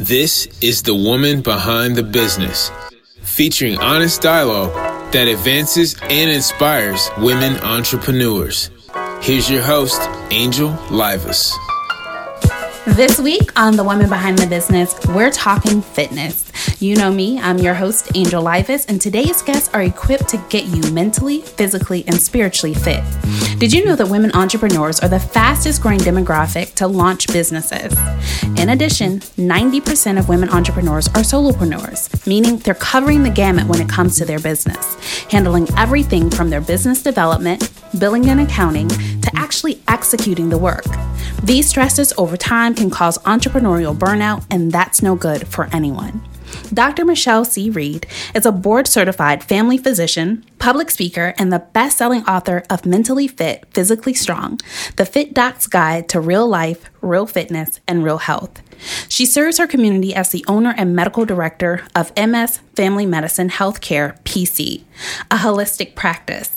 This is The Woman Behind the Business, featuring honest dialogue that advances and inspires women entrepreneurs. Here's your host, Angel Livas. This week on The Woman Behind the Business, we're talking fitness. You know me, I'm your host, Angel Livas, and today's guests are equipped to get you mentally, physically, and spiritually fit. Did you know that women entrepreneurs are the fastest growing demographic to launch businesses? In addition, 90% of women entrepreneurs are solopreneurs, meaning they're covering the gamut when it comes to their business, handling everything from their business development, billing and accounting, to actually executing the work. These stresses over time can cause entrepreneurial burnout, and that's no good for anyone. Dr. Michele C. Reed is a board certified family physician, public speaker, and the best selling author of Mentally Fit, Physically Strong The Fit Doc's Guide to Real Life, Real Fitness, and Real Health. She serves her community as the owner and medical director of MS Family Medicine Healthcare PC, a holistic practice.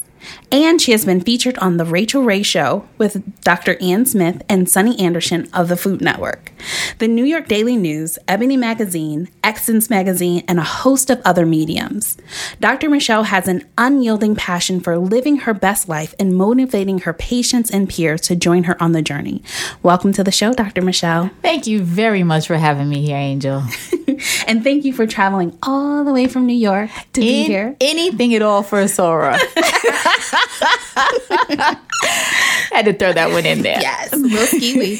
And she has been featured on The Rachael Ray Show with Dr. Ian Smith and Sunny Anderson of the Food Network, the New York Daily News, Ebony Magazine, Essence Magazine, and a host of other mediums. Dr. Michele has an unyielding passion for living her best life and motivating her patients and peers to join her on the journey. Welcome to the show, Dr. Michele. Thank you very much for having me here, Angel. and thank you for traveling all the way from New York to In, be here. Anything at all for Sora. Had to throw that one in there. Yes, little ski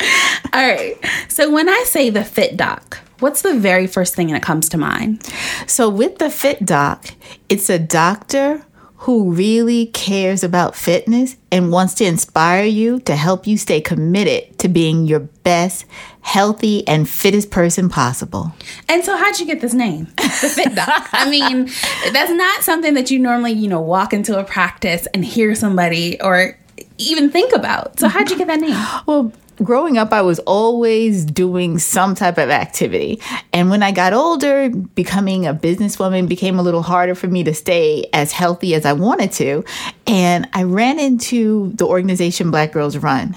All right. So when I say the Fit Doc, what's the very first thing that comes to mind? So with the Fit Doc, it's a doctor who really cares about fitness and wants to inspire you to help you stay committed to being your best, healthy, and fittest person possible. And so, how'd you get this name, the Fit Doc? I mean, that's not something that you normally, you know, walk into a practice and hear somebody or even think about. So, how'd you get that name? Well, growing up, I was always doing some type of activity. And when I got older, becoming a businesswoman became a little harder for me to stay as healthy as I wanted to. And I ran into the organization Black Girls Run.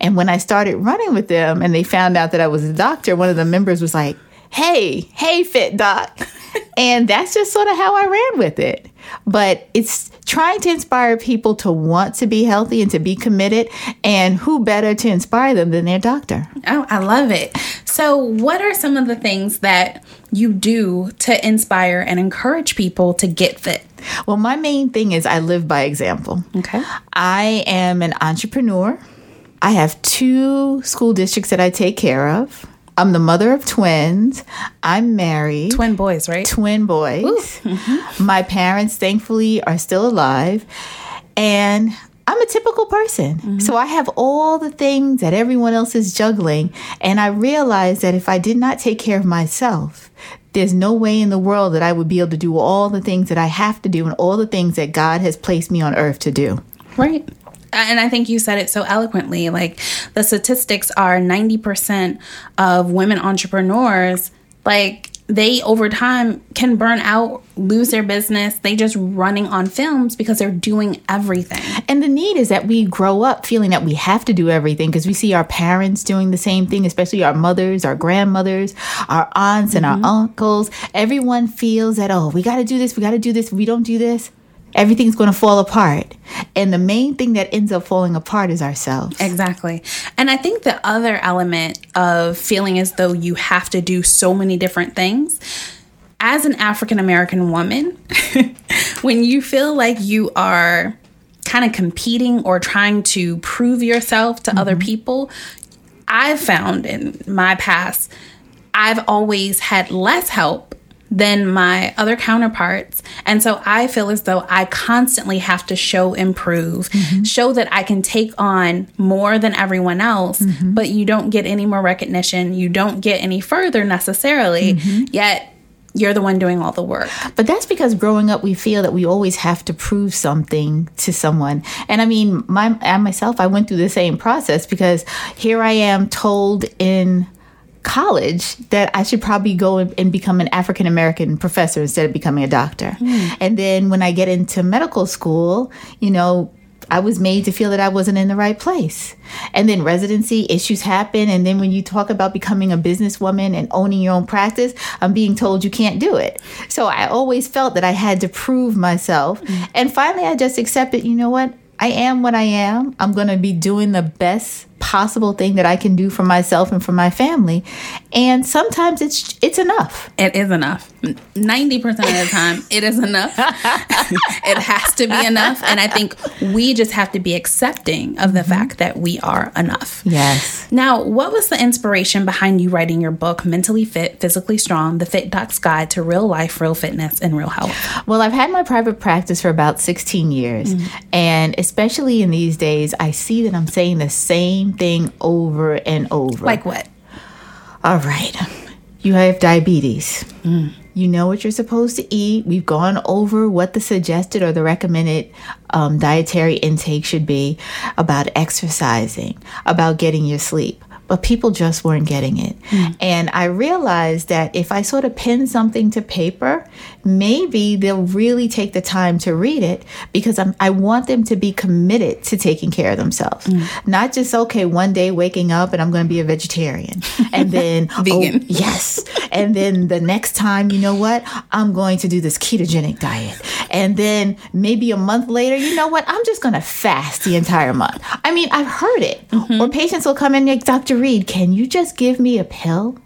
And when I started running with them and they found out that I was a doctor, one of the members was like, Hey, hey, fit doc. and that's just sort of how I ran with it. But it's trying to inspire people to want to be healthy and to be committed. And who better to inspire them than their doctor? Oh, I love it. So, what are some of the things that you do to inspire and encourage people to get fit? Well, my main thing is I live by example. Okay. I am an entrepreneur. I have two school districts that I take care of. I'm the mother of twins. I'm married. Twin boys, right? Twin boys. Mm-hmm. My parents, thankfully, are still alive. And I'm a typical person. Mm-hmm. So I have all the things that everyone else is juggling. And I realize that if I did not take care of myself, there's no way in the world that I would be able to do all the things that I have to do and all the things that God has placed me on earth to do. Right and I think you said it so eloquently. Like the statistics are 90% of women entrepreneurs, like they over time can burn out, lose their business. They just running on films because they're doing everything. And the need is that we grow up feeling that we have to do everything because we see our parents doing the same thing, especially our mothers, our grandmothers, our aunts, and mm-hmm. our uncles. Everyone feels that, oh, we got to do this, we got to do this. We don't do this, everything's going to fall apart. And the main thing that ends up falling apart is ourselves. Exactly. And I think the other element of feeling as though you have to do so many different things, as an African American woman, when you feel like you are kind of competing or trying to prove yourself to mm-hmm. other people, I've found in my past, I've always had less help than my other counterparts. And so I feel as though I constantly have to show improve, mm-hmm. show that I can take on more than everyone else, mm-hmm. but you don't get any more recognition. You don't get any further necessarily, mm-hmm. yet you're the one doing all the work. But that's because growing up, we feel that we always have to prove something to someone. And I mean, my I myself, I went through the same process because here I am told in college that I should probably go and become an African American professor instead of becoming a doctor. Mm. And then when I get into medical school, you know, I was made to feel that I wasn't in the right place. And then residency issues happen. And then when you talk about becoming a businesswoman and owning your own practice, I'm being told you can't do it. So I always felt that I had to prove myself. Mm-hmm. And finally, I just accepted, you know what? I am what I am. I'm going to be doing the best possible thing that I can do for myself and for my family. And sometimes it's it's enough. It is enough. 90% of the time it is enough. it has to be enough and I think we just have to be accepting of the mm-hmm. fact that we are enough. Yes. Now, what was the inspiration behind you writing your book Mentally Fit, Physically Strong: The Fit Doc's Guide to Real Life, Real Fitness and Real Health? Well, I've had my private practice for about 16 years. Mm-hmm. And especially in these days, I see that I'm saying the same thing over and over. Like what? All right. You have diabetes. Mm. You know what you're supposed to eat. We've gone over what the suggested or the recommended um, dietary intake should be about exercising, about getting your sleep but people just weren't getting it. Mm. And I realized that if I sort of pin something to paper, maybe they'll really take the time to read it because I'm, i want them to be committed to taking care of themselves. Mm. Not just, okay, one day waking up and I'm going to be a vegetarian. And then, vegan. Oh, yes. And then the next time, you know what? I'm going to do this ketogenic diet. And then maybe a month later, you know what? I'm just going to fast the entire month. I mean, I've heard it. Mm-hmm. Or patients will come in like, Dr. Reed, can you just give me a pill?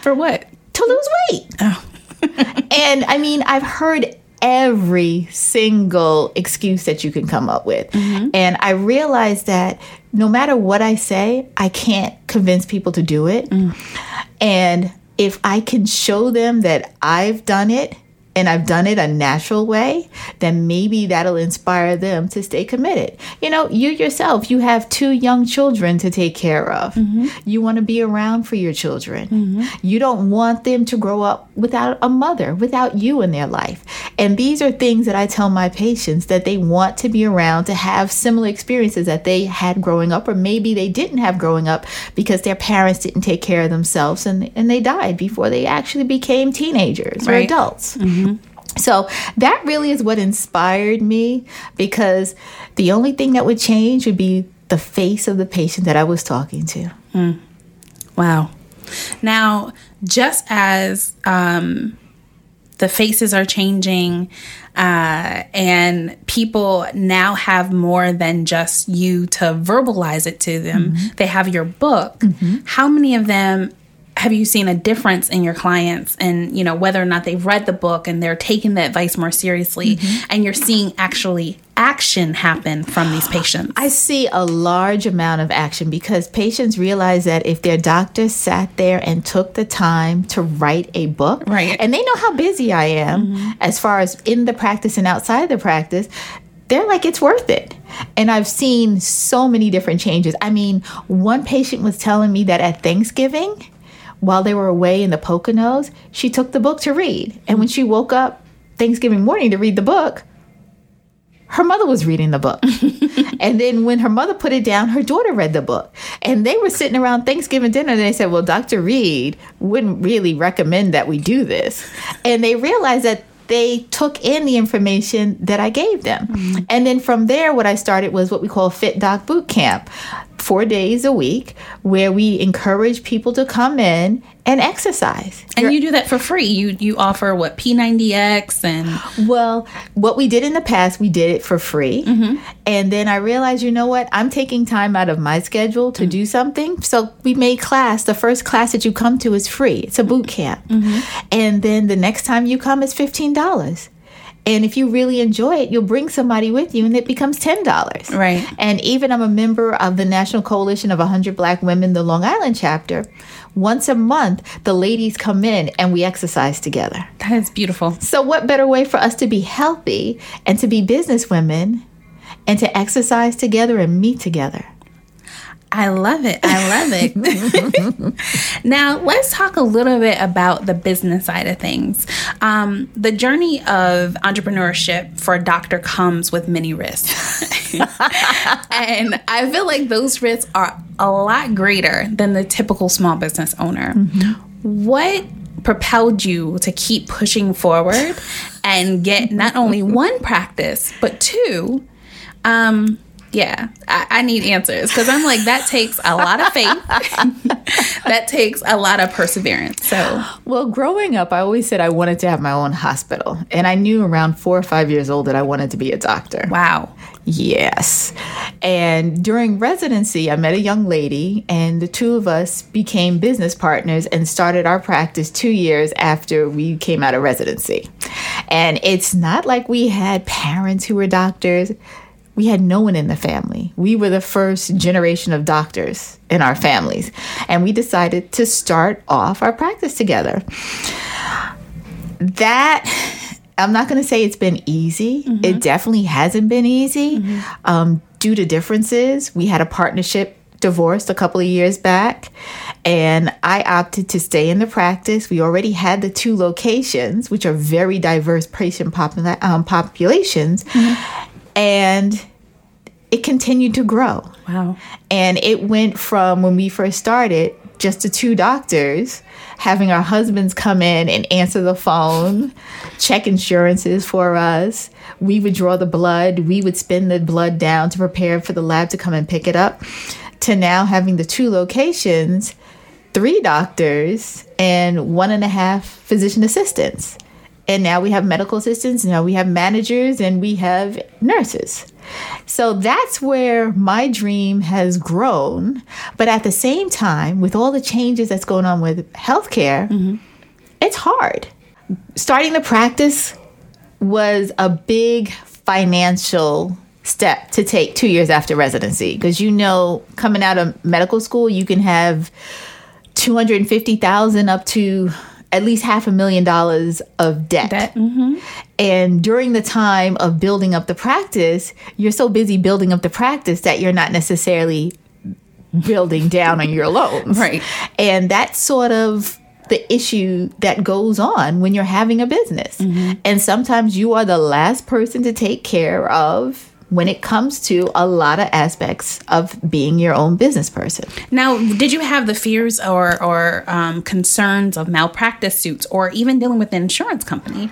For what? To lose weight. Oh. and I mean, I've heard every single excuse that you can come up with. Mm-hmm. And I realized that no matter what I say, I can't convince people to do it. Mm. And if I can show them that I've done it and I've done it a natural way, then maybe that'll inspire them to stay committed. You know, you yourself, you have two young children to take care of. Mm-hmm. You want to be around for your children. Mm-hmm. You don't want them to grow up without a mother, without you in their life. And these are things that I tell my patients that they want to be around to have similar experiences that they had growing up, or maybe they didn't have growing up because their parents didn't take care of themselves and, and they died before they actually became teenagers right. or adults. Mm-hmm. So that really is what inspired me because the only thing that would change would be the face of the patient that I was talking to. Mm. Wow. Now, just as um, the faces are changing uh, and people now have more than just you to verbalize it to them, mm-hmm. they have your book. Mm-hmm. How many of them have you seen a difference in your clients and you know whether or not they've read the book and they're taking the advice more seriously mm-hmm. and you're seeing actually action happen from these patients i see a large amount of action because patients realize that if their doctor sat there and took the time to write a book right and they know how busy i am mm-hmm. as far as in the practice and outside the practice they're like it's worth it and I've seen so many different changes. I mean, one patient was telling me that at Thanksgiving, while they were away in the Poconos, she took the book to read. And when she woke up Thanksgiving morning to read the book, her mother was reading the book. and then when her mother put it down, her daughter read the book. And they were sitting around Thanksgiving dinner and they said, Well, Dr. Reed wouldn't really recommend that we do this. And they realized that they took in the information that I gave them. Mm-hmm. And then from there, what I started was what we call Fit Doc Boot Camp four days a week where we encourage people to come in and exercise. And You're, you do that for free. You you offer what P90X and well, what we did in the past, we did it for free. Mm-hmm. And then I realized, you know what? I'm taking time out of my schedule to mm-hmm. do something. So we made class. The first class that you come to is free. It's a boot camp. Mm-hmm. And then the next time you come is $15. And if you really enjoy it, you'll bring somebody with you and it becomes $10. Right. And even I'm a member of the National Coalition of 100 Black Women, the Long Island chapter. Once a month, the ladies come in and we exercise together. That is beautiful. So, what better way for us to be healthy and to be business women and to exercise together and meet together? I love it. I love it. now, let's talk a little bit about the business side of things. Um, the journey of entrepreneurship for a doctor comes with many risks. and I feel like those risks are a lot greater than the typical small business owner. Mm-hmm. What propelled you to keep pushing forward and get not only one practice, but two? Um, Yeah, I, I need answers because I'm like, that takes a lot of faith. that takes a lot of perseverance. So, well, growing up, I always said I wanted to have my own hospital. And I knew around four or five years old that I wanted to be a doctor. wow. Yes. And during residency, I met a young lady, and the two of us became business partners and started our practice two years after we came out of residency. And it's not like we had parents who were doctors. We had no one in the family. We were the first generation of doctors in our families. And we decided to start off our practice together. That I'm not going to say it's been easy. Mm-hmm. It definitely hasn't been easy mm-hmm. um, due to differences. We had a partnership divorced a couple of years back, and I opted to stay in the practice. We already had the two locations, which are very diverse patient popula- um, populations, mm-hmm. And it continued to grow. Wow. And it went from when we first started just the two doctors having our husbands come in and answer the phone, check insurances for us. We would draw the blood, we would spin the blood down to prepare for the lab to come and pick it up, to now having the two locations, three doctors, and one and a half physician assistants. And now we have medical assistants, now we have managers, and we have nurses. So that's where my dream has grown. But at the same time, with all the changes that's going on with healthcare, mm-hmm. it's hard. Starting the practice was a big financial step to take two years after residency because you know coming out of medical school you can have 250000 up to at least half a million dollars of debt. debt. Mm-hmm. And during the time of building up the practice, you're so busy building up the practice that you're not necessarily building down on your loans. Right. And that's sort of the issue that goes on when you're having a business. Mm-hmm. And sometimes you are the last person to take care of when it comes to a lot of aspects of being your own business person. Now, did you have the fears or, or um, concerns of malpractice suits or even dealing with an insurance company?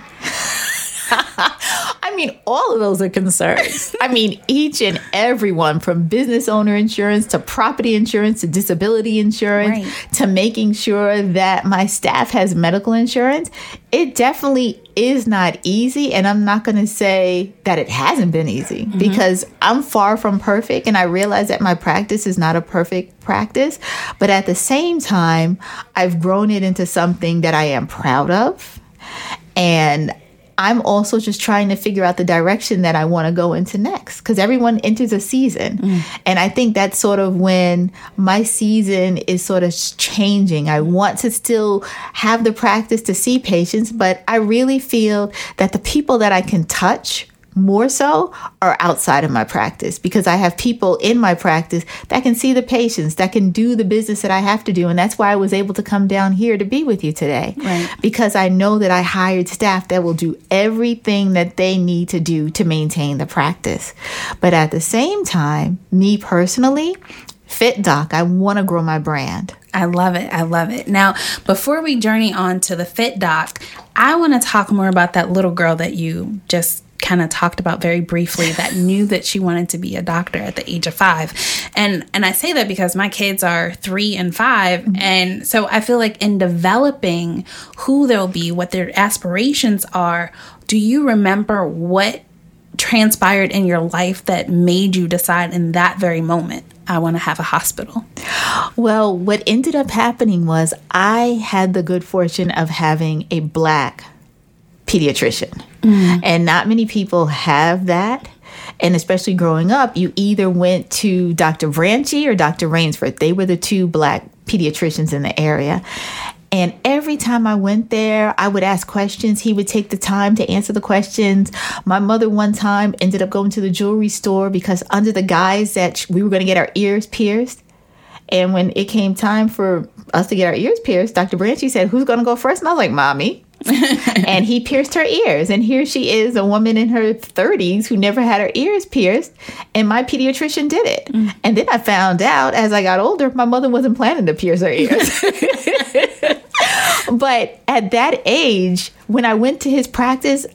I mean, all of those are concerns. I mean, each and every one from business owner insurance to property insurance to disability insurance right. to making sure that my staff has medical insurance. It definitely is not easy. And I'm not going to say that it hasn't been easy mm-hmm. because I'm far from perfect. And I realize that my practice is not a perfect practice. But at the same time, I've grown it into something that I am proud of. And I'm also just trying to figure out the direction that I want to go into next because everyone enters a season. Mm. And I think that's sort of when my season is sort of changing. I want to still have the practice to see patients, but I really feel that the people that I can touch more so are outside of my practice because I have people in my practice that can see the patients, that can do the business that I have to do. And that's why I was able to come down here to be with you today. Right. Because I know that I hired staff that will do everything that they need to do to maintain the practice. But at the same time, me personally, Fit Doc, I want to grow my brand. I love it. I love it. Now, before we journey on to the Fit Doc, I want to talk more about that little girl that you just kind of talked about very briefly that knew that she wanted to be a doctor at the age of five. And and I say that because my kids are three and 5 mm-hmm. And so I feel like in developing who they'll be, what their aspirations are, do you remember what transpired in your life that made you decide in that very moment? I want to have a hospital? Well, what ended up happening was I had the good fortune of having a black pediatrician. Mm. And not many people have that. And especially growing up, you either went to Dr. Branchy or Dr. Rainsford. They were the two black pediatricians in the area. And every time I went there, I would ask questions. He would take the time to answer the questions. My mother, one time, ended up going to the jewelry store because, under the guise that we were going to get our ears pierced. And when it came time for us to get our ears pierced, Dr. Branchy said, Who's going to go first? And I was like, Mommy. and he pierced her ears. And here she is, a woman in her 30s who never had her ears pierced. And my pediatrician did it. Mm. And then I found out as I got older, my mother wasn't planning to pierce her ears. but at that age, when I went to his practice,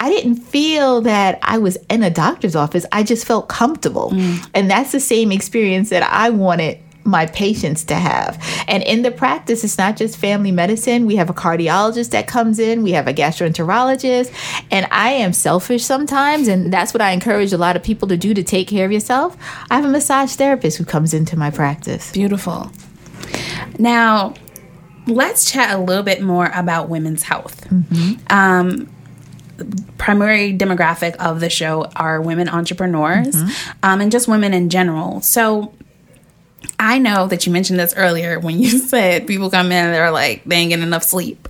I didn't feel that I was in a doctor's office. I just felt comfortable. And that's the same experience that I wanted my patients to have. And in the practice, it's not just family medicine. We have a cardiologist that comes in, we have a gastroenterologist, and I am selfish sometimes, and that's what I encourage a lot of people to do to take care of yourself. I have a massage therapist who comes into my practice. Beautiful. Now, let's chat a little bit more about women's health. Um, primary demographic of the show are women entrepreneurs um, and just women in general. So, I know that you mentioned this earlier when you said people come in and they're like, they ain't getting enough sleep.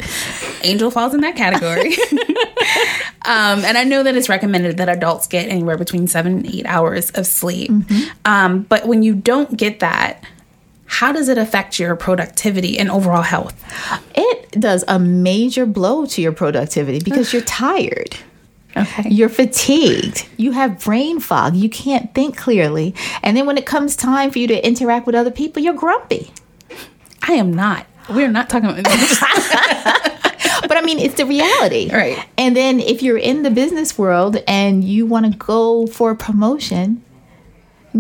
Angel falls in that category. um, and I know that it's recommended that adults get anywhere between seven and eight hours of sleep. Um, but when you don't get that, how does it affect your productivity and overall health? It does a major blow to your productivity because you're tired. Okay. You're fatigued. You have brain fog. You can't think clearly. And then when it comes time for you to interact with other people, you're grumpy. I am not. We're not talking about. But I mean, it's the reality. Right. And then if you're in the business world and you want to go for a promotion,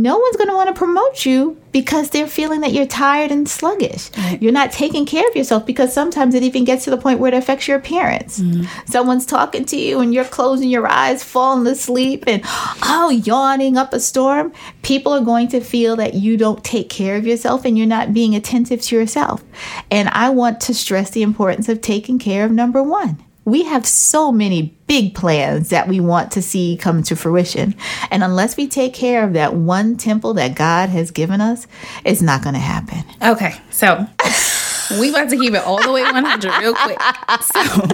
no one's going to want to promote you because they're feeling that you're tired and sluggish. Right. You're not taking care of yourself because sometimes it even gets to the point where it affects your appearance. Mm-hmm. Someone's talking to you and you're closing your eyes, falling asleep, and oh, yawning up a storm. People are going to feel that you don't take care of yourself and you're not being attentive to yourself. And I want to stress the importance of taking care of number one we have so many big plans that we want to see come to fruition. And unless we take care of that one temple that God has given us, it's not going to happen. Okay, so we about to keep it all the way 100 real quick. So,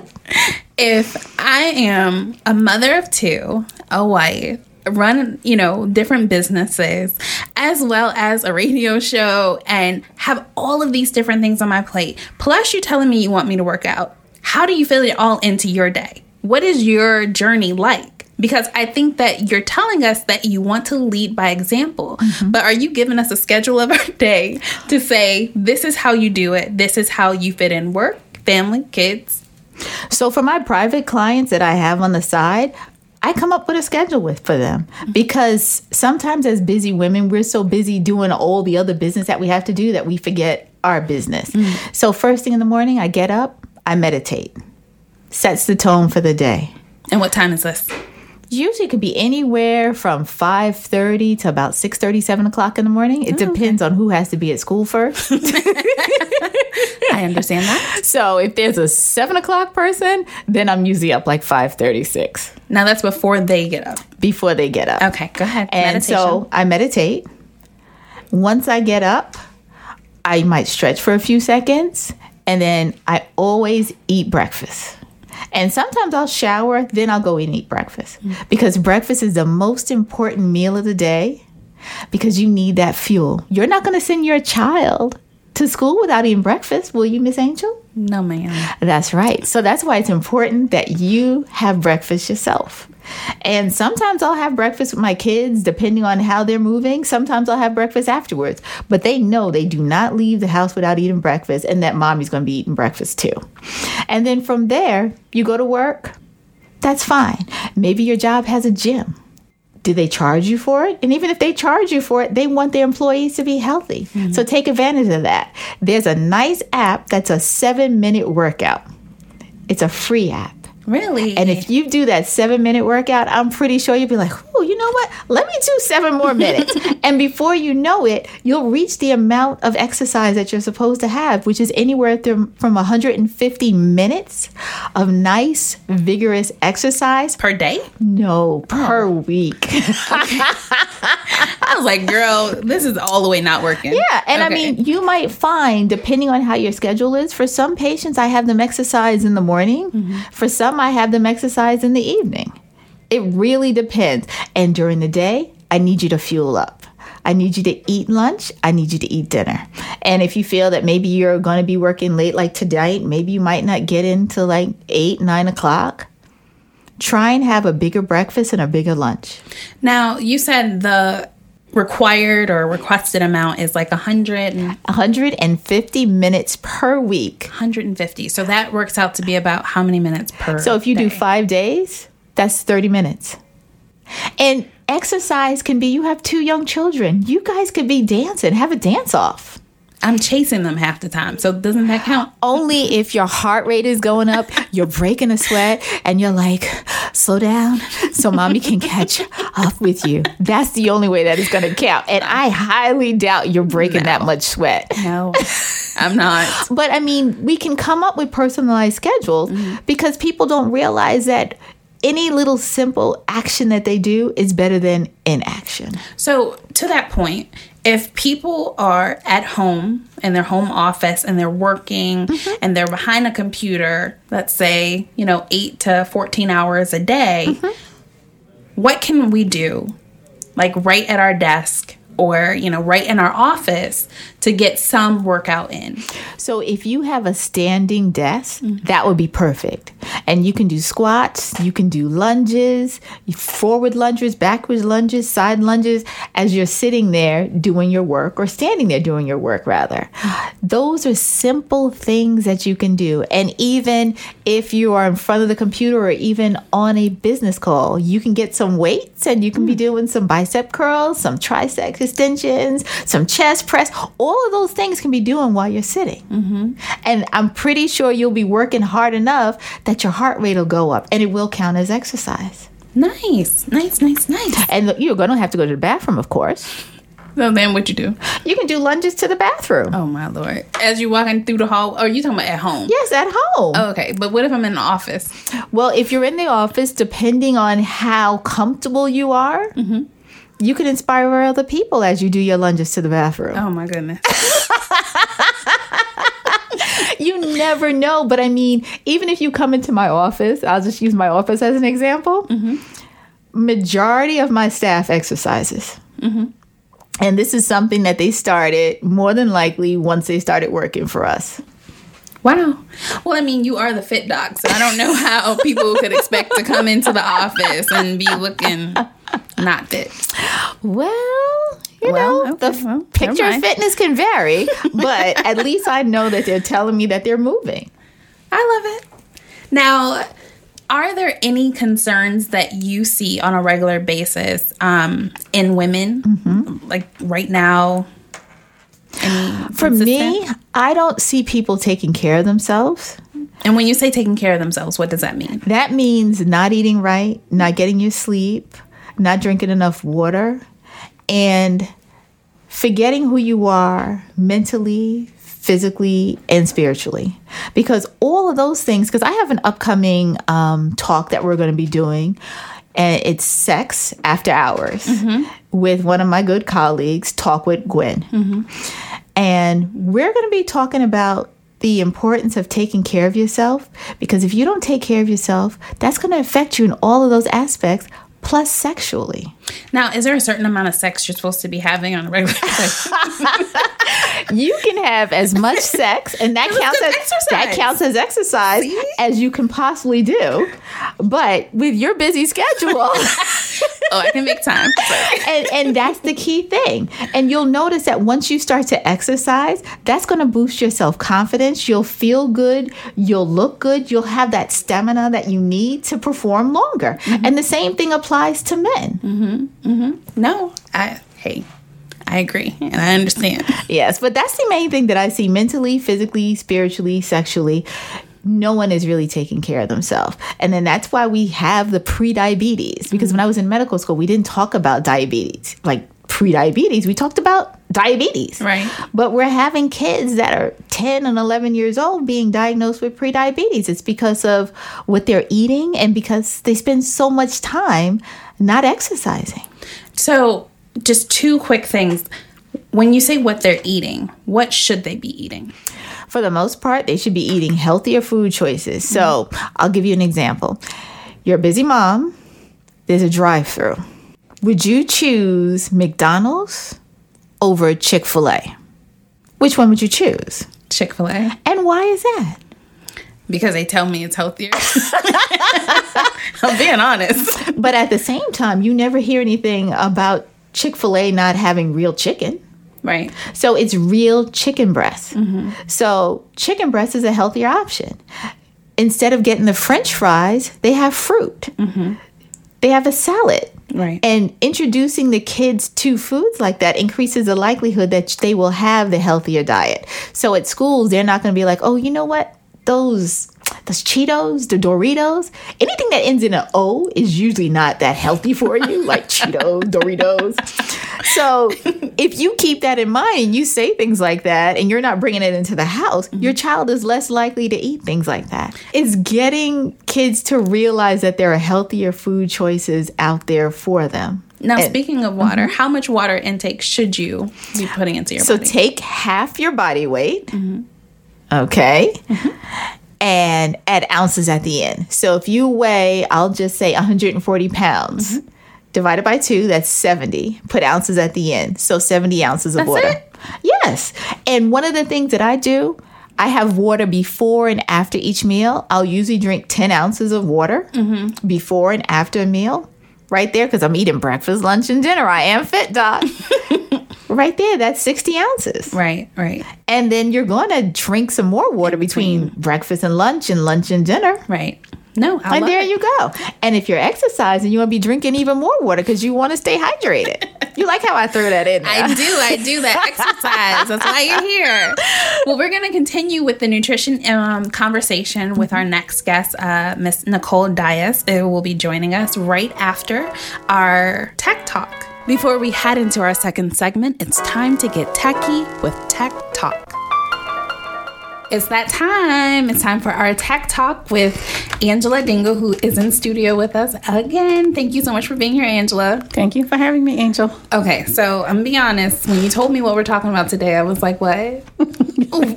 if I am a mother of two, a wife, run, you know, different businesses, as well as a radio show, and have all of these different things on my plate, plus you telling me you want me to work out, how do you fit it all into your day? What is your journey like? Because I think that you're telling us that you want to lead by example, mm-hmm. but are you giving us a schedule of our day to say, this is how you do it, this is how you fit in work, family, kids? So for my private clients that I have on the side, I come up with a schedule with for them mm-hmm. because sometimes as busy women, we're so busy doing all the other business that we have to do that we forget our business. Mm. So first thing in the morning, I get up, I meditate. Sets the tone for the day. And what time is this? Usually could be anywhere from 5.30 to about 6.30, 7 o'clock in the morning. It oh, depends on who has to be at school first. I understand that. so if there's a 7 o'clock person, then I'm usually up like 5.36 Now that's before they get up. before they get up. Okay, go ahead. And so I meditate. Once I get up, I might stretch for a few seconds, and then I always eat breakfast. And sometimes I'll shower, then I'll go and eat breakfast mm. because breakfast is the most important meal of the day because you need that fuel. You're not going to send your child to school without eating breakfast, will you, Miss Angel? no, ma'am. That's right. So that's why it's important that you have breakfast yourself. And sometimes I'll have breakfast with my kids, depending on how they're moving. Sometimes I'll have breakfast afterwards. But they know they do not leave the house without eating breakfast, and that mommy's going to be eating breakfast too. And then from there, you go to work. That's fine. Maybe your job has a gym. Do they charge you for it? And even if they charge you for it, they want their employees to be healthy. So mm-hmm. take advantage of that. There's a nice app that's a seven minute workout. It's a free app. Really? And if you do that seven minute workout, I'm pretty sure you'll be like, you know what? Let me do seven more minutes. and before you know it, you'll reach the amount of exercise that you're supposed to have, which is anywhere from, from 150 minutes of nice, vigorous exercise. per day? No, per week. I was like, girl, this is all the way not working. Yeah, and I mean, you might find, depending on how your schedule is, for some patients, I have them exercise in the morning. Mm-hmm. For some, I have them exercise in the evening. It really depends. And during the day, I need you to fuel up. I need you to eat lunch. I need you to eat dinner. And if you feel that maybe you're going to be working late, like tonight, maybe you might not get into like eight, nine o'clock. Try and have a bigger breakfast and a bigger lunch. Now, you said the required or requested amount is like 100 and 150 minutes per week. 150. So that works out to be about how many minutes per So if you do five days, That's 30 minutes. And exercise can be you have two young children. You guys could be dancing, have a dance off. I'm chasing them half the time. So doesn't that count? Only if your heart rate is going up, you're breaking a sweat, and you're like, slow down so mommy can catch up with you. That's the only way that is going to count. And I highly doubt you're breaking No. that much sweat. No, I'm not. But I mean, we can come up with personalized schedules mm-hmm. because people don't realize that any little simple action that they do is better than inaction. So, to that point, if people are at home in their home office and they're working mm-hmm. and they're behind a computer, let's say, you know, 8 to 14 hours a day, mm-hmm. what can we do? Like right at our desk or, you know, right in our office to get some workout in. So if you have a standing desk, that would be perfect. And you can do squats, you can do lunges, forward lunges, backwards lunges, side lunges as you're sitting there doing your work or standing there doing your work rather. Those are simple things that you can do. And even if you are in front of the computer or even on a business call, you can get some weights and you can be mm. doing some bicep curls, some tricep extensions, some chest press. All of those things can be doing while you're sitting. Mm-hmm. And I'm pretty sure you'll be working hard enough that your heart rate will go up and it will count as exercise. Nice, nice, nice, nice. And you're going to have to go to the bathroom, of course. So then what you do? You can do lunges to the bathroom. Oh my lord. As you're walking through the hall, or you talking about at home? Yes, at home. Oh, okay, but what if I'm in the office? Well, if you're in the office, depending on how comfortable you are, mm-hmm. You can inspire other people as you do your lunges to the bathroom. Oh my goodness. You never know. But I mean, even if you come into my office, I'll just use my office as an example. Mm-hmm. Majority of my staff exercises. Mm-hmm. And this is something that they started more than likely once they started working for us. Wow. Well, I mean, you are the fit doc, so I don't know how people could expect to come into the office and be looking not fit. Well, you Well, know, okay, the well, picture of fitness can vary, but at least I know that they're telling me that they're moving. I love it. Now, are there any concerns that you see on a regular basis um, in women, like right now? Any For me. I don't see people taking care of themselves. and when you say taking care of themselves, what does that mean? That means not eating right, not getting your sleep, not drinking enough water, and forgetting who you are mentally, physically, and spiritually. Because all of those things, because I have an upcoming um, talk that we're going to be doing, and it's sex after hours with one of my good colleagues, Talk with Gwen. Mm-hmm. And we're going to be talking about the importance of taking care of yourself because if you don't take care of yourself, that's going to affect you in all of those aspects, plus sexually. Now, is there a certain amount of sex you're supposed to be having on a regular basis? You can have as much sex, and that counts as exercise. that counts as exercise See? as you can possibly do. But with your busy schedule, oh, I can make time. And and that's the key thing. And you'll notice that once you start to exercise, that's going to boost your self confidence. You'll feel good. You'll look good. You'll have that stamina that you need to perform longer. Mm-hmm. And the same thing applies to men. Mm-hmm. Mm-hmm. Mm-hmm. No, I hey, I agree and I understand. Yes, but that's the main thing that I see mentally, physically, spiritually, sexually. No one is really taking care of themselves. And then that's why we have the pre-diabetes. Because mm-hmm. when I was in medical school, we didn't talk about diabetes, like pre-diabetes. We talked about diabetes. Right. But we're having kids that are 10 and 11 years old being diagnosed with pre-diabetes. It's because of what they're eating and because they spend so much time not exercising. So, just two quick things. When you say what they're eating, what should they be eating? for the most part, they should be eating healthier food choices. So mm-hmm. I'll give you an example. You're a busy mom, there's a drive through. Would you choose McDonald's over Chick fil A? Which one would you choose? Chick fil A. And why is that? Because they tell me it's healthier. I'm being honest. But at the same time, you never hear anything about Chick fil A not having real chicken. Right. So it's real chicken breast. So chicken breast is a healthier option. instead of getting the french fries, they have fruit. They have a salad. Right. And introducing the kids to foods like that increases the likelihood that they will have the healthier diet. So at schools, they're not going to be like, oh, you know what? Those those Cheetos, the Doritos, anything that ends in an O is usually not that healthy for you, like Cheetos, Doritos. So if you keep that in mind and you say things like that and you're not bringing it into the house, mm-hmm. your child is less likely to eat things like that. It's getting kids to realize that there are healthier food choices out there for them. Now, And- speaking of water, mm-hmm. how much water intake should you be putting into your So body? So take half your body weight. Mm-hmm. Okay. Mm-hmm. And add ounces at the end. So if you weigh, I'll just say 140 pounds, mm-hmm. divided by two, that's 70. Put ounces at the end. So 70 ounces of That's water. it? Yes. And one of the things that I do, I have water before and after each meal. I'll usually drink 10 ounces of water mm-hmm. before and after a meal. Right there, because I'm eating breakfast, lunch, and dinner. I am fit, doc. right there, that's 60 ounces. right, right, And then you're going to drink some more water between, breakfast and lunch and lunch and dinner. right. No, I And there it. you go. And if you're exercising, you want to be drinking even more water because you want to stay hydrated. you like how I threw that in there. I do. I do that exercise. That's why you're here. Well, we're going to continue with the nutrition um, conversation with our next guest, uh, Miss Nicole Dias. It will be joining us right after our tech talk. Before we head into our second segment, it's time to get techie with Tech. It's that time. It's time for our tech talk with Angela Dingle, who is in studio with us again. Thank you so much for being here, Angela. Thank you for having me, Angel. Okay, so I'm gonna be honest. When you told me what we're talking about today, I was like, "What?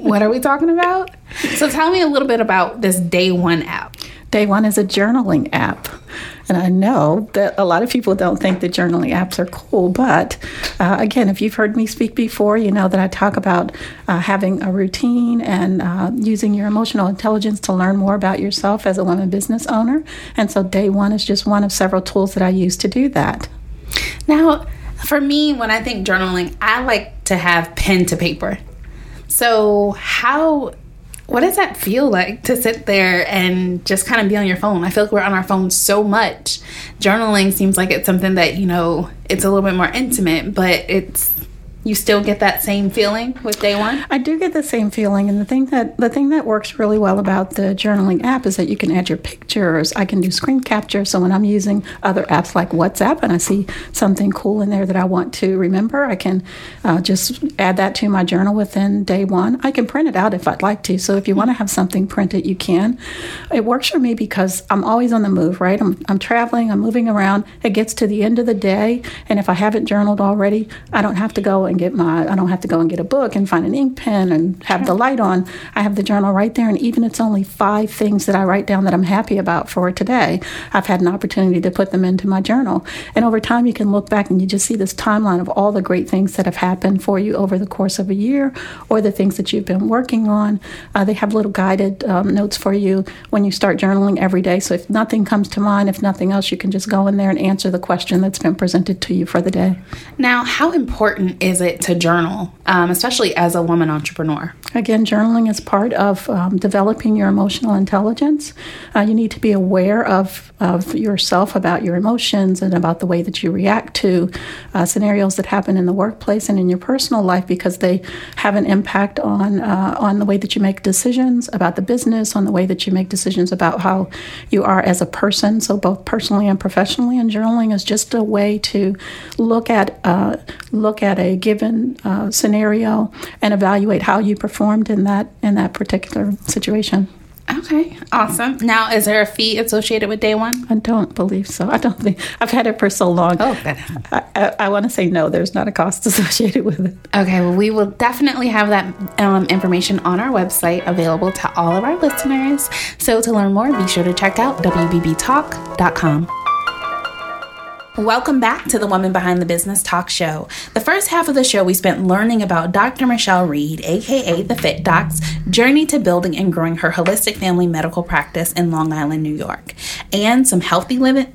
what are we talking about?" So tell me a little bit about this Day One app. Day One is a journaling app. And I know that a lot of people don't think that journaling apps are cool, but uh, again, if you've heard me speak before, you know that I talk about uh, having a routine and uh, using your emotional intelligence to learn more about yourself as a woman business owner. And so, Day One is just one of several tools that I use to do that. Now, for me, when I think journaling, I like to have pen to paper. So how? What does that feel like to sit there and just kind of be on your phone? I feel like we're on our phones so much. Journaling seems like it's something that, you know, it's a little bit more intimate, but it's you still get that same feeling with day one? I do get the same feeling, and the thing that the thing that works really well about the journaling app is that you can add your pictures. I can do screen capture, so when I'm using other apps like WhatsApp and I see something cool in there that I want to remember, I can uh, just add that to my journal within day one. I can print it out if I'd like to. So if you want to have something printed, you can. It works for me because I'm always on the move, right? I'm I'm traveling, I'm moving around. It gets to the end of the day, and if I haven't journaled already, I don't have to go and get my I don't have to go and get a book and find an ink pen and have the light on. I have the journal right there and even it's only 5 things that I write down that I'm happy about for today. I've had an opportunity to put them into my journal. And over time you can look back and you just see this timeline of all the great things that have happened for you over the course of a year or the things that you've been working on. Uh, they have little guided um, notes for you when you start journaling every day. So if nothing comes to mind, if nothing else, you can just go in there and answer the question that's been presented to you for the day. Now, how important is it to journal, um, especially as a woman entrepreneur? Again, journaling is part of um, developing your emotional intelligence. Uh, you need to be aware of, of yourself, about your emotions, and about the way that you react to uh, scenarios that happen in the workplace and in your personal life because they have an impact on, uh, on the way that you make decisions about the business, on the way that you make decisions about how you are as a person, so both personally and professionally. And journaling is just a way to look at, uh, look at a given uh, scenario and evaluate how you performed in that in that particular situation. Okay, awesome. Now, is there a fee associated with day one? I don't believe so. I don't think I've had it for so long. Oh, I, I, I want to say no. There's not a cost associated with it. Okay, well, we will definitely have that um, information on our website available to all of our listeners. So, to learn more, be sure to check out WBBTalk.com. Welcome back to the Woman Behind the Business Talk Show. The first half of the show, we spent learning about Dr. Michele Reed, aka the Fit Doc's, journey to building and growing her holistic family medical practice in Long Island, New York, and some healthy living,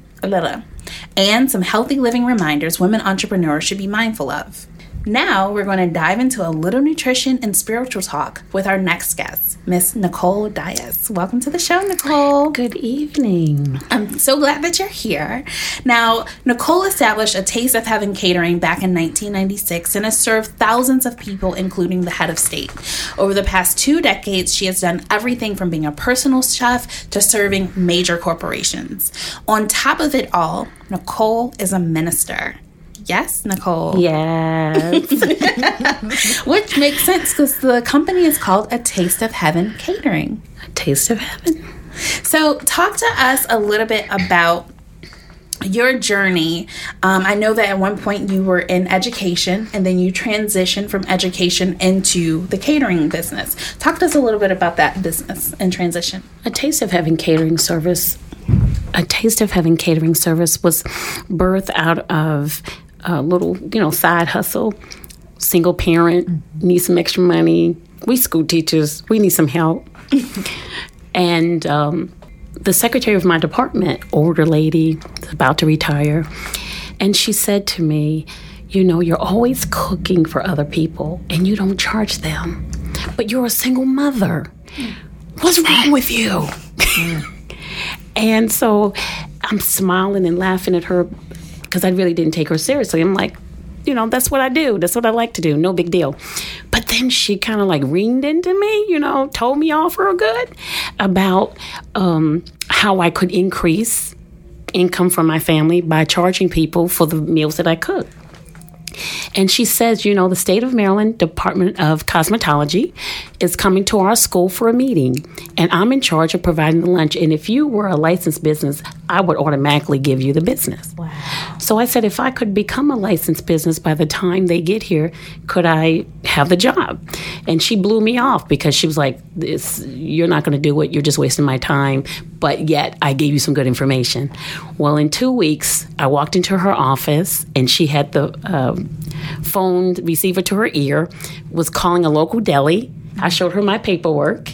and some healthy living reminders women entrepreneurs should be mindful of. Now we're going to dive into a little nutrition and spiritual talk with our next guest, Miss Nicole Dias. Welcome to the show, Nicole. Good evening. I'm so glad that you're here. Now, Nicole established a Taste of Heaven catering back in 1996 and has served thousands of people, including the head of state. Over the past two decades, she has done everything from being a personal chef to serving major corporations. On top of it all, Nicole is a minister. Yes, Nicole. Yes. Which makes sense because the company is called A Taste of Heaven Catering. A Taste of heaven. So, talk to us a little bit about your journey. Um, I know that at one point you were in education and then you transitioned from education into the catering business. Talk to us a little bit about that business and transition. A Taste of Heaven catering service. A Taste of Heaven catering service was birthed out of a little, you know, side hustle. Single parent, need some extra money. We school teachers, we need some help. and um, the secretary of my department, older lady, about to retire, and she said to me, You know, you're always cooking for other people and you don't charge them, but you're a single mother. What's wrong with you? and so I'm smiling and laughing at her because I really didn't take her seriously. I'm like, you know, that's what I do. That's what I like to do. No big deal. But then she kind of like ringed into me, you know, told me off real good about um, how I could increase income from my family by charging people for the meals that I cook. And she says, you know, the state of Maryland Department of Cosmetology is coming to our school for a meeting, and I'm in charge of providing the lunch. And if you were a licensed business, I would automatically give you the business. Wow. So I said, if I could become a licensed business by the time they get here, could I have the job? And she blew me off because she was like, this, you're not going to do it. You're just wasting my time. But yet, I gave you some good information. Well, in two weeks, I walked into her office, and she had the uh, phone receiver to her ear, was calling a local deli. I showed her my paperwork,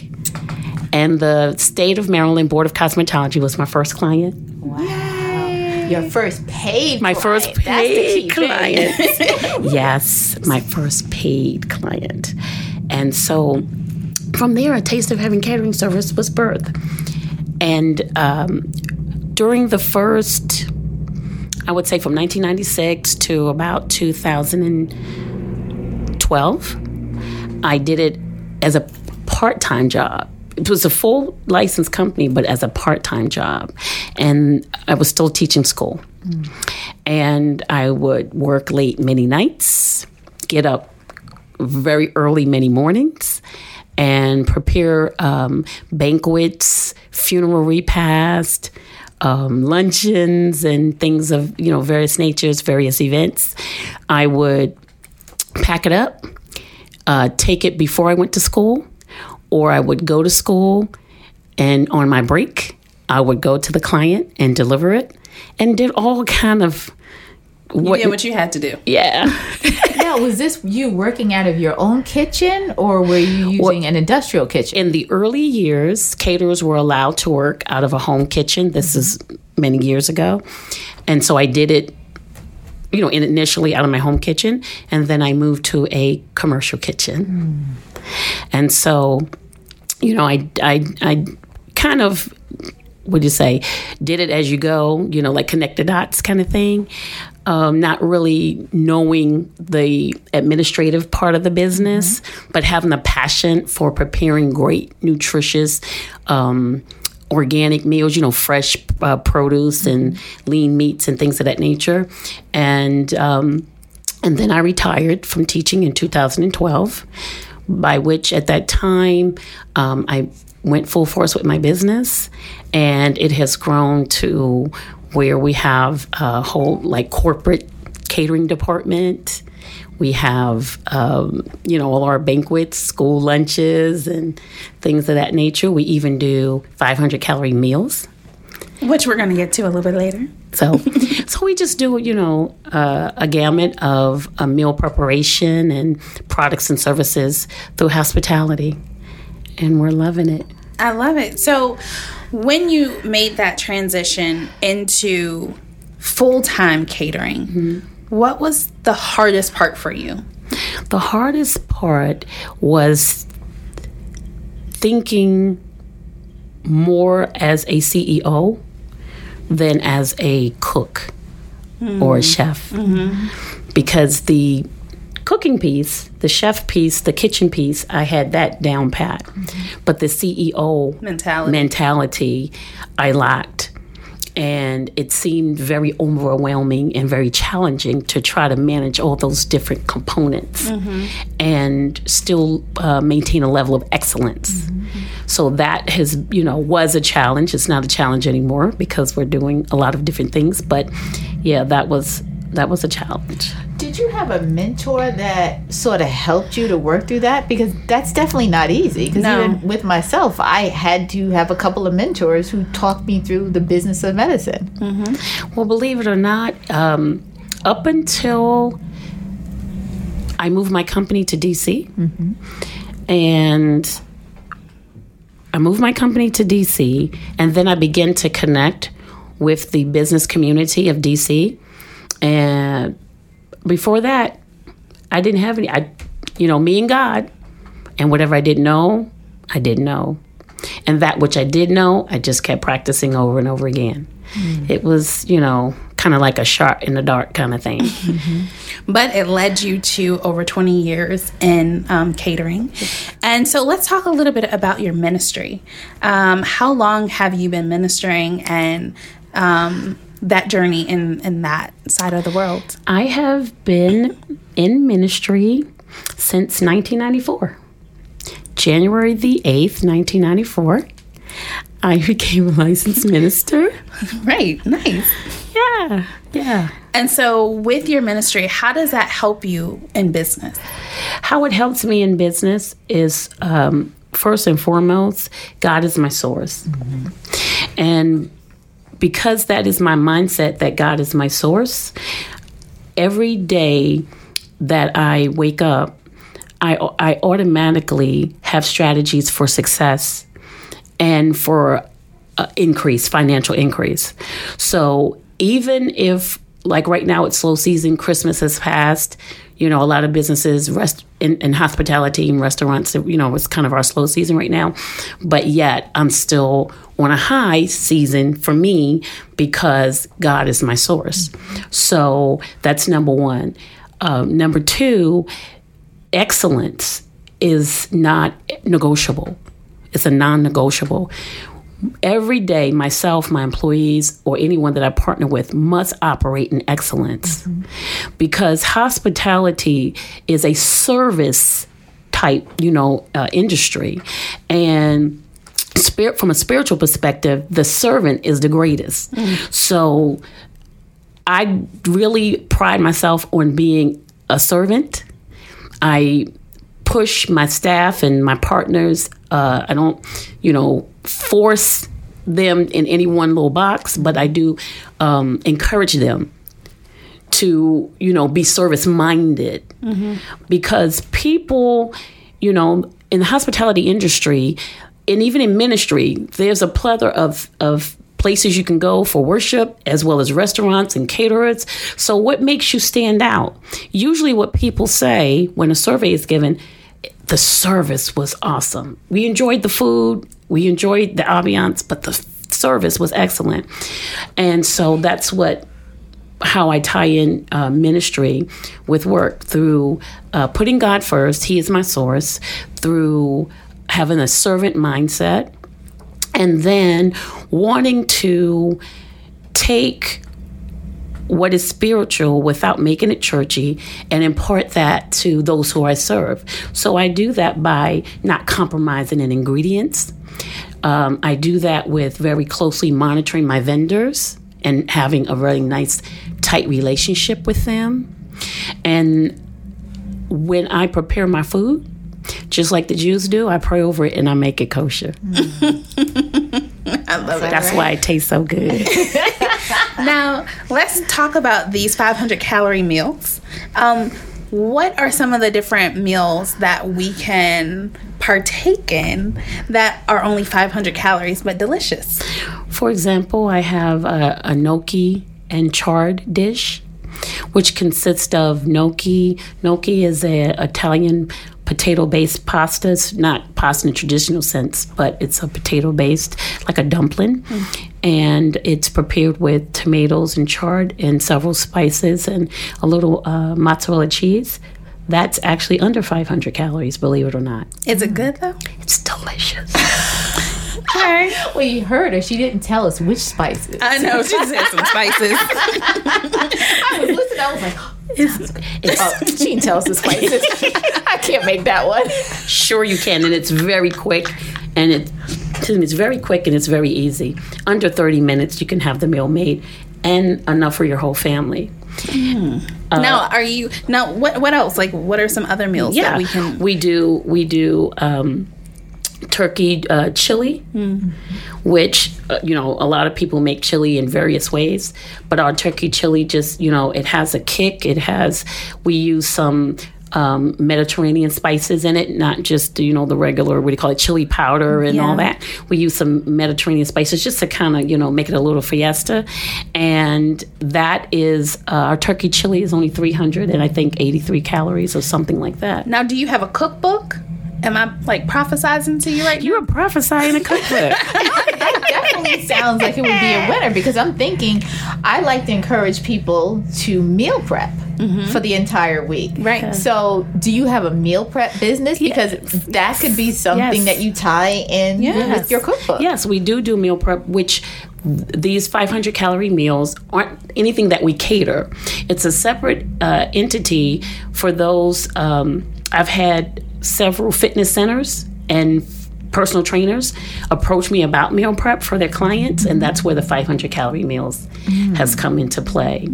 and the state of Maryland Board of Cosmetology was my first client. Wow. Your first paid My client. first That's the key paid client. yes, my first paid client. And so from there, a Taste of Heaven catering service was birthed. And um, during the first, I would say from 1996 to about 2012, I did it as a part time job. It was a full licensed company, but as a part time job. And I was still teaching school. And I would work late many nights, get up very early many mornings and prepare um, banquets, funeral repast, um, luncheons, and things of you know various natures, various events. I would pack it up, uh, take it before I went to school, or I would go to school, and on my break, I would go to the client and deliver it, and did all kind of what, Yeah, what you had to do. yeah. Now, was this you working out of your own kitchen or were you using an industrial kitchen? in the early years, caterers were allowed to work out of a home kitchen. This is many years ago. And so I did it, you know, initially out of my home kitchen. And then I moved to a commercial kitchen. Hmm. And so, you know, I, I, I kind of, would you say, did it as you go, you know, like connect the dots kind of thing. Um, not really knowing the administrative part of the business, but having a passion for preparing great, nutritious, um, organic meals, you know, fresh uh, produce and lean meats and things of that nature. And, um, and then I retired from teaching in 2012, by which at that time um, I went full force with my business, and it has grown to where we have a whole like corporate catering department. We have, um, you know, all our banquets, school lunches, and things of that nature. We even do 500 calorie meals. Which we're going to get to a little bit later. So, so we just do, you know, uh, a gamut of uh, meal preparation and products and services through hospitality, and we're loving it. I love it. So, when you made that transition into full time catering, mm-hmm. what was the hardest part for you? The hardest part was thinking more as a CEO than as a cook or a mm-hmm. chef. Mm-hmm. Because the cooking piece, the chef piece, the kitchen piece, I had that down pat. Mm-hmm. But the CEO Mentality. mentality I lacked. And it seemed very overwhelming and very challenging to try to manage all those different components mm-hmm. and still uh, maintain a level of excellence. Mm-hmm. So that has, you know, was a challenge. It's not a challenge anymore because we're doing a lot of different things. But yeah, that was that was a challenge. Did you have a mentor that sort of helped you to work through that? Because that's definitely not easy. Because No. even with myself, I had to have a couple of mentors who talked me through the business of medicine. Well, believe it or not, um, up until I moved my company to DC, and I moved my company to DC, and then I began to connect with the business community of DC. And before that, I didn't have any. I, you know, me and God, and whatever I didn't know, I didn't know, and that which I did know, I just kept practicing over and over again. It was, you know, kind of like a shot in the dark kind of thing. but it led you to over 20 years in um, catering. And so let's talk a little bit about your ministry. Um, how long have you been ministering and um, that journey in, in that side of the world? I have been in ministry since 1994. January the 8th, 1994. I became a licensed minister. Right, nice. Yeah, yeah. And so, with your ministry, how does that help you in business? How it helps me in business is um, first and foremost, God is my source. And because that is my mindset that God is my source, every day that I wake up, I, I automatically have strategies for success and for uh, increase, financial increase. So even if, like right now, it's slow season, Christmas has passed, you know, a lot of businesses, rest in, in hospitality and restaurants, you know, it's kind of our slow season right now. But yet, I'm still on a high season for me because God is my source. So that's number one. Um, number two, excellence is not negotiable. It's a non negotiable. Every day, myself, my employees, or anyone that I partner with must operate in excellence because hospitality is a service type, you know, uh, industry. And spirit from a spiritual perspective, the servant is the greatest. So I really pride myself on being a servant. I push my staff and my partners. Uh, I don't, you know, force them in any one little box, but I do um, encourage them to, you know, be service minded because people, you know, in the hospitality industry and even in ministry, there's a plethora of, of places you can go for worship as well as restaurants and caterers. So, what makes you stand out? Usually, what people say when a survey is given, the service was awesome. We enjoyed the food, we enjoyed the ambiance, but the service was excellent. And so that's what how I tie in uh, ministry with work through uh, putting God first. He is my source. Through having a servant mindset, and then wanting to take what is spiritual without making it churchy and impart that to those who I serve. So I do that by not compromising in ingredients. Um, I do that with very closely monitoring my vendors and having a really nice, tight relationship with them. And when I prepare my food, just like the Jews do, I pray over it and I make it kosher. I love it. That's why it tastes so good. Now, let's talk about these 500 calorie meals. Um, what are some of the different meals that we can partake in that are only 500 calories but delicious? For example, I have a, a gnocchi and chard dish, which consists of gnocchi. Gnocchi is an Italian potato based pasta. It's not pasta in a traditional sense, but it's a potato based, like a dumpling. And it's prepared with tomatoes and chard and several spices and a little uh, mozzarella cheese. That's actually under 500 calories, believe it or not. Is it good though? It's delicious. Okay. Well, you heard her. She didn't tell us which spices. I know she just had some spices. I was listening. I was like, It's, oh, she didn't tell us the spices. I can't make that one. sure you can, and it's very quick, and it excuse me, it's very quick and it's very easy. Under 30 minutes, you can have the meal made and enough for your whole family. now, are you now? What what else? Like, what are some other meals Yeah, that we can? we do we do um, turkey uh, chili, which uh, you know a lot of people make chili in various ways, but our turkey chili just you know it has a kick. It has we use some. Um, Mediterranean spices in it, not just you know the regular what do you call it chili powder and all that. We use some Mediterranean spices just to kind of you know make it a little fiesta, and that is uh, our turkey chili is only 300 and I think 83 calories or something like that. Now, do you have a cookbook? Am I like prophesizing to you right now? You were prophesying a cookbook. That definitely sounds like it would be a winner because I'm thinking I like to encourage people to meal prep for the entire week. Right. So, do you have a meal prep business? Because that could be something Yes. that you tie in Yes. with your cookbook. yes, we do do meal prep, which these 500 calorie meals aren't anything that we cater. It's a separate uh, entity for those. Um, I've had several fitness centers and personal trainers approach me about meal prep for their clients and that's where the 500 calorie meals has come into play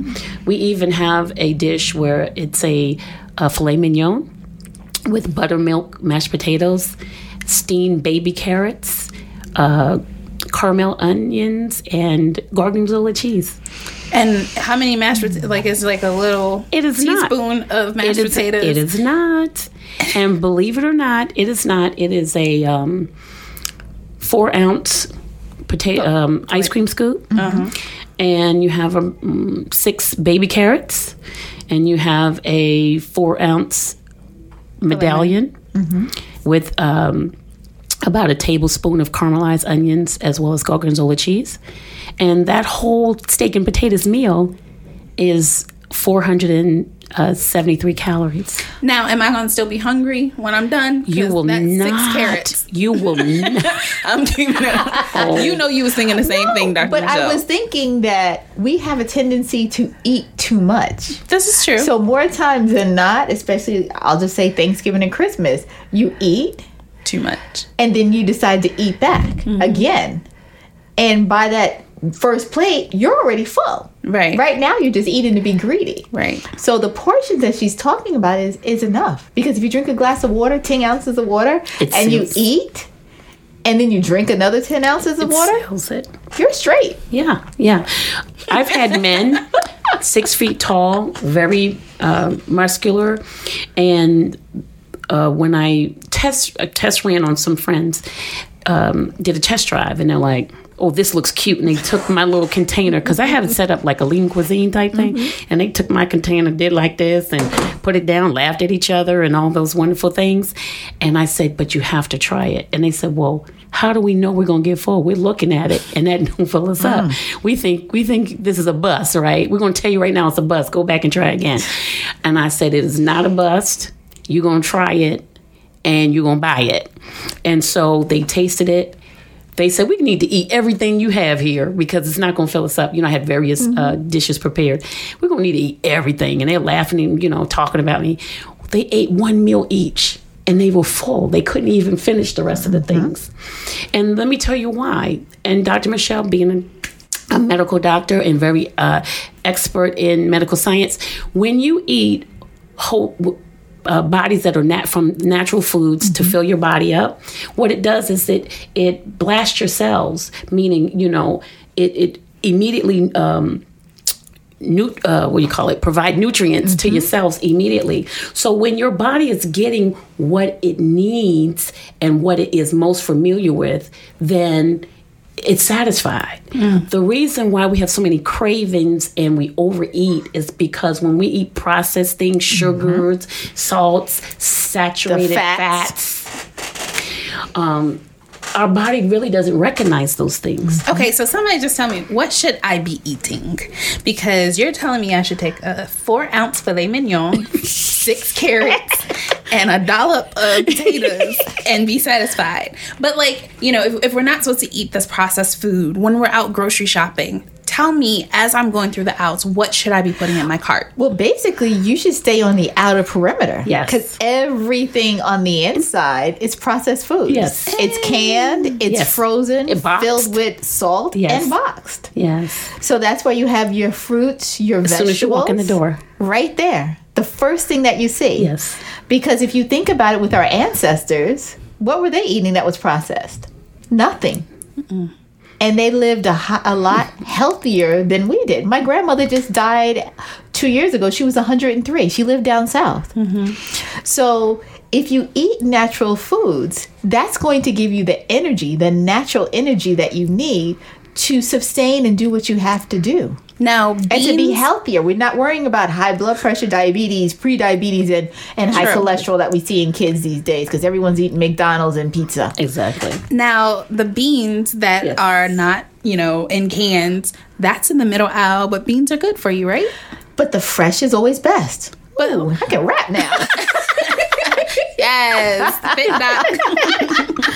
we even have a dish where it's a, a filet mignon with buttermilk mashed potatoes, steamed baby carrots, uh, caramel onions, and gorgonzola cheese. And how many mashed potatoes? Like, it's like a little It is not. teaspoon of mashed It is, potatoes. it is not. And believe it or not, it is not. It is a um, four ounce potato um, ice cream scoop, and you have um, six baby carrots, and you have a four ounce medallion with um, about a tablespoon of caramelized onions as well as gorgonzola cheese, and that whole steak and potatoes meal is 473 calories. Now, am I going to still be hungry when I'm done? You will that's not. Six carrots. You will not. I'm keeping it. Oh. You know, you were thinking the same thing, Dr. But I was thinking that we have a tendency to eat too much. This is true. So more times than not, especially I'll just say Thanksgiving and Christmas, you eat too much. and then you decide to eat back again. And by that first plate, you're already full. Right. Right now you're just eating to be greedy. Right. So the portions that she's talking about is is enough. Because if you drink a glass of water, 10 ounces of water, It and you eat and then you drink another 10 ounces of water, Seals it. you're straight. Yeah, yeah. I've had men six feet tall, very uh, muscular, and uh, when I test a test ran on some friends, um, did a test drive, and they're like. Oh, this looks cute. And they took my little container because I had it set up like a lean cuisine type thing. And they took my container, did like this, and put it down, laughed at each other, and all those wonderful things. And I said, But you have to try it. And they said, Well, how do we know we're gonna get full? We're looking at it, and that don't fill us up. We think we think this is a bus, right? We're gonna tell you right now it's a bus. Go back and try again. And I said it is not a bust. You're gonna try it, and you're gonna buy it. And so they tasted it. They said we need to eat everything you have here because it's not going to fill us up. You know, I had various uh, dishes prepared. We're going to need to eat everything, and they're laughing and you know talking about me. They ate one meal each, and they were full. They couldn't even finish the rest of the things. And let me tell you why. And Dr. Michele, being a, a medical doctor and very uh, expert in medical science, when you eat whole uh, bodies that are nat- from natural foods to fill your body up, what it does is it it blasts your cells, meaning you know it it immediately. Um, nu- uh, what do you call it? Provide nutrients to your cells immediately. So when your body is getting what it needs and what it is most familiar with, then it's satisfied. The reason why we have so many cravings and we overeat is because when we eat processed things, sugars, salts, saturated fats. fats, um, our body really doesn't recognize those things. Mm-hmm. Okay, so somebody just tell me what should I be eating? Because you're telling me I should take a four ounce filet mignon, six carrots, and a dollop of potatoes and be satisfied. But like, you know, if, if we're not supposed to eat this processed food when we're out grocery shopping, tell me as I'm going through the outs, what should I be putting in my cart? Well, basically, you should stay on the outer perimeter. Yes. Because everything on the inside is processed food. Yes. It's canned, it's Yes. frozen, It filled with salt, Yes. and boxed. Yes. So that's why you have your fruits, your As vegetables. soon as you walk in the door. Right there. The first thing that you see. Yes. Because if you think about it with our ancestors, what were they eating that was processed? Nothing. And they lived a, a lot healthier than we did. My grandmother just died two years ago. She was 103. She lived down south. Mm-hmm. So if you eat natural foods, that's going to give you the energy, the natural energy that you need to sustain and do what you have to do Now, and to be healthier. We're not worrying about high blood pressure, diabetes, pre-diabetes, and, and high True. cholesterol that we see in kids these days because everyone's eating McDonald's and pizza. Exactly. Now, the beans that Yes. are not, you know, in cans, that's in the middle aisle, but beans are good for you, right? But the fresh is always best. But- Ooh, I can rap now. Yes, fit doc.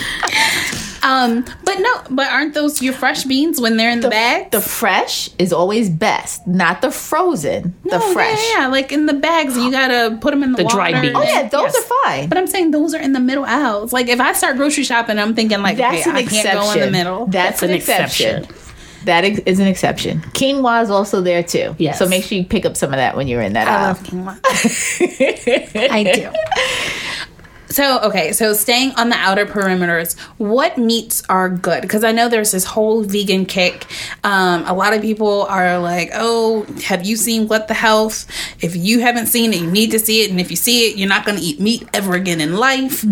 um, but no, but aren't those your fresh beans when they're in the, bag? the fresh is always best, not the frozen. the Oh, fresh. yeah, yeah, like in the bags, you gotta put them in the, The water. dried beans. Oh yeah, those Yes. are fine. But I'm saying those are in the middle aisles. Like if I start grocery shopping, I'm thinking like, That's okay, an I exception. can't go in the middle. That's, That's an, an exception. exception. That ex- is an exception. Quinoa is also there too. Yes. So make sure you pick up some of that when you're in that I aisle. love quinoa. I do. So, okay, so staying on the outer perimeters, what meats are good? Because I know there's this whole vegan kick. Um, a lot of people are like, oh, have you seen What the Health? If you haven't seen it, you need to see it. And if you see it, you're not going to eat meat ever again in life.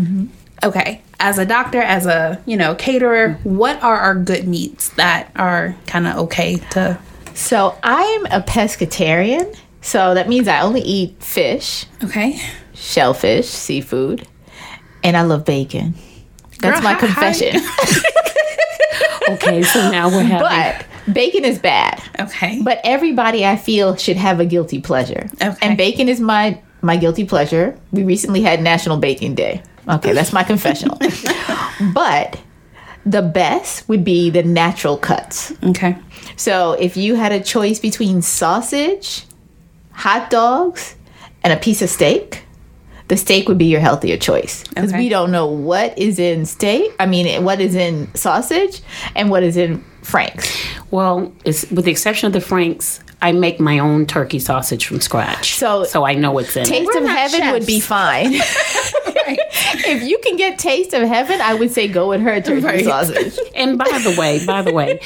Okay, as a doctor, as a, you know, caterer, what are our good meats that are kind of okay to. So I'm a pescatarian. So that means I only eat fish, Okay. shellfish, seafood, and I love bacon. That's Girl, my confession. Okay, so now we're having. but bacon is bad. Okay. But everybody I feel should have a guilty pleasure. Okay. And bacon is my my guilty pleasure. We recently had National Bacon Day. Okay, that's my confessional. but the best would be the natural cuts. okay. So if you had a choice between sausage, hot dogs, and a piece of steak, the steak would be your healthier choice because Okay. we don't know what is in steak. I mean, what is in sausage and what is in Frank's. Well, it's, with the exception of the Franks, I make my own turkey sausage from scratch. So- so I know what's in Taste it. of not Heaven would be chefs. fine. if you can get Taste of Heaven, I would say go with her turkey Right. sausage. And by the way, by the way,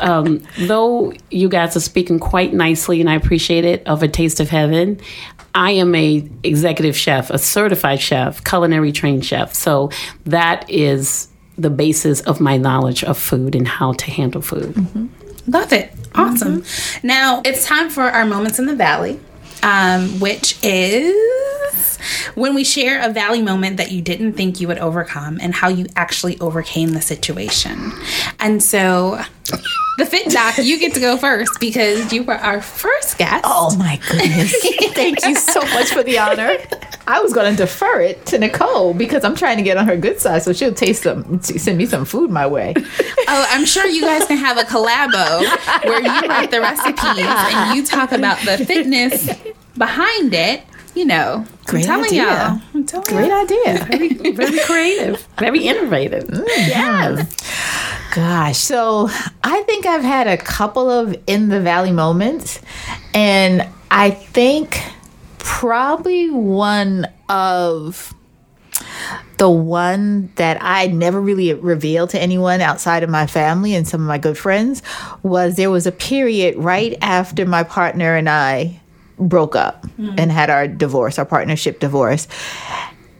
um, though you guys are speaking quite nicely, and I appreciate it, of a taste of heaven. I am a executive chef, a certified chef, culinary trained chef. So that is the basis of my knowledge of food and how to handle food. Love it. Awesome. Now it's time for our moments in the valley, um, which is when we share a valley moment that you didn't think you would overcome and how you actually overcame the situation. And so, the Fit Doc, you get to go first because you were our first guest. Oh my goodness. Thank you so much for the honor. I was going to defer it to Nicole because I'm trying to get on her good side so she'll taste some, send me some food my way. Oh, I'm sure you guys can have a collabo where you write the recipes and you talk about the fitness behind it. You know, Great I'm telling idea. y'all. I'm telling Great y'all. idea. Very, very creative, very innovative. Mm-hmm. Yes. Gosh, so I think I've had a couple of in the valley moments, and I think probably one of the one that I never really revealed to anyone outside of my family and some of my good friends was there was a period right after my partner and I broke up mm-hmm. and had our divorce, our partnership divorce,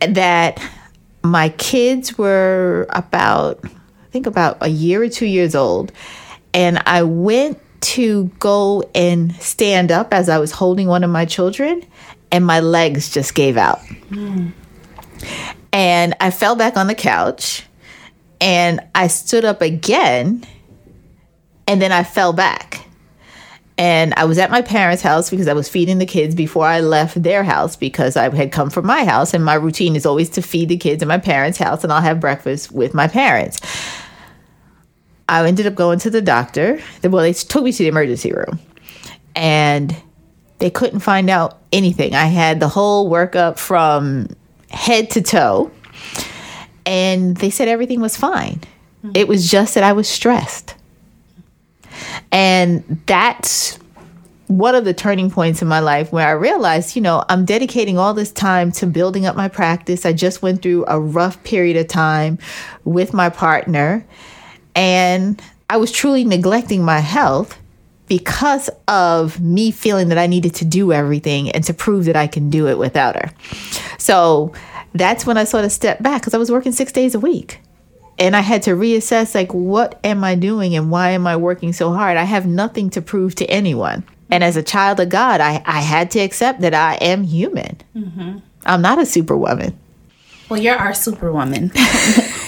that my kids were about think about a year or two years old. And I went to go and stand up as I was holding one of my children, and my legs just gave out. And I fell back on the couch and I stood up again, and then I fell back. And I was at my parents' house because I was feeding the kids before I left their house because I had come from my house. And my routine is always to feed the kids in my parents' house and I'll have breakfast with my parents. I ended up going to the doctor. Well, they took me to the emergency room and they couldn't find out anything. I had the whole workup from head to toe and they said everything was fine. It was just that I was stressed. And that's one of the turning points in my life where I realized, you know, I'm dedicating all this time to building up my practice. I just went through a rough period of time with my partner, and I was truly neglecting my health because of me feeling that I needed to do everything and to prove that I can do it without her. So that's when I sort of stepped back because I was working six days a week and I had to reassess like what am I doing and why am I working so hard? I have nothing to prove to anyone. And as a child of God, I, I had to accept that I am human. Mm-hmm. I'm not a superwoman. Well, you're our superwoman.